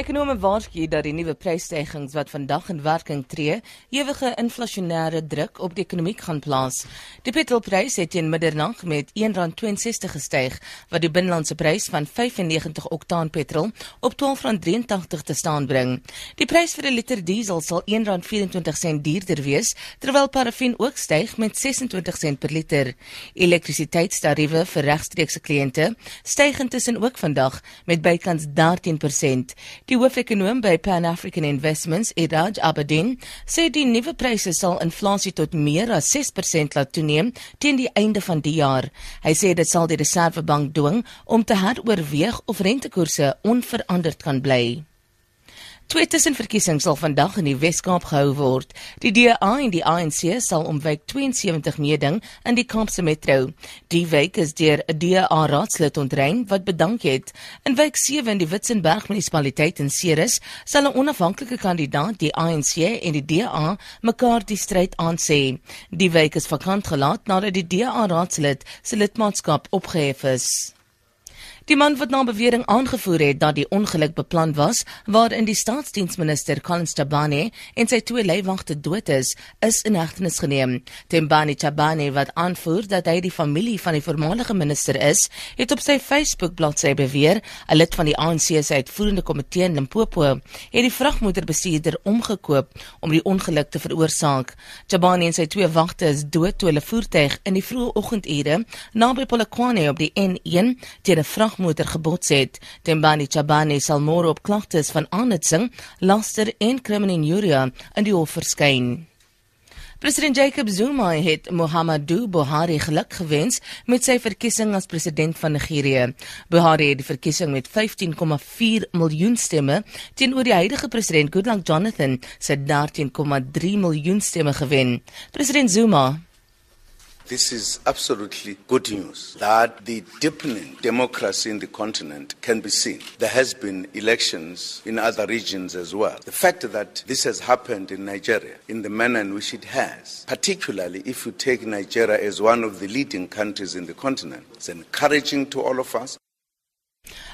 Ekonome waarsku dat die nuwe prysstygings wat vandag in werking tree, ewige inflasionêre druk op die ekonomie gaan plaas. Die petrolprys het teen middernag met R1.62 gestyg, wat die binnelandse prys van 95 oktaan petrol op R12.83 te staan bring. Die prys vir 'n liter diesel sal R1.24 duurder wees, terwyl parafin ook styg met 26 sent per liter. Elektrisiteitstariewe vir regstreekse kliënte styg intussen ook vandag met bykans 13%. Die hoofekonoom by Pan African Investments, Iraj Abedin, sê die nuwe pryse sal inflasie tot meer as 6% laat toeneem teen die einde van die jaar. Hy sê dit sal die Reservebank dwing om te heroorweeg of rentekoerse onveranderd kan bly. Twee tussenverkiesings sal vandag in die Wes-Kaap gehou word. Die DA en die ANC sal om wijk 72 meeding in die Kaapse Metro. Die wijk is deur 'n DA raadslid ontrein wat bedank het. In wijk 7 in die Witzenberg munisipaliteit in Ceres sal 'n onafhanklike kandidaat die ANC en die DA mekaar die stryd aansê. Die wijk is vakant gelaat nadat die DA raadslid se lidmaatskap opgehef is. Die man wat na bewering aangevoer het dat die ongeluk beplan was, waarin die staatsdiensminister Collins Tabane en sy twee leiwagte dood is, is in hegtenis geneem. Tembani Tabane wat aanvoer dat hy die familie van die voormalige minister is, het op sy Facebook bladsy beweer, 'n lid van die ANC se uitvoerende komitee in Limpopo het die vragmotorbestuurder omgekoop om die ongeluk te veroorsaak. Tabane en sy twee wagte is dood toe hulle voertuig in die vroeë oggendure naby Polokwane op die N1 teen 'n vrag vragmotor gebots het. Tembani Chabane sal môre op klagtes van aanhitsing, laster en kriminalia in die hof verskyn. President Jacob Zuma het Muhammadu Buhari geluk gewens met sy verkiesing as president van Nigerië. Buhari het die verkiesing met 15,4 miljoen stemme teenoor die huidige president Goodluck Jonathan se 13,3 miljoen stemme gewen. President Zuma This is absolutely good news that the deepening democracy in the continent can be seen. There has been elections in other regions as well. The fact that this has happened in Nigeria in the manner in which it has, particularly if you take Nigeria as one of the leading countries in the continent, is encouraging to all of us.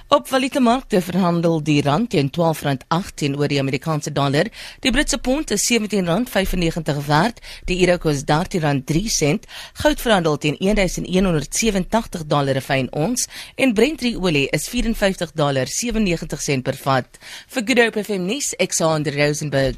Op valutamarkte verhandel die rand teen R12.8 teenoor die Amerikaanse dollar. Die Britse pond is R17.95 werd. Die euro kos R13.3. Goud verhandel teen 1187 dollar per fyn ons en Brent olie is $54.97 per vat. Vir Good Hope FM nuus, Alexander Rosenberg.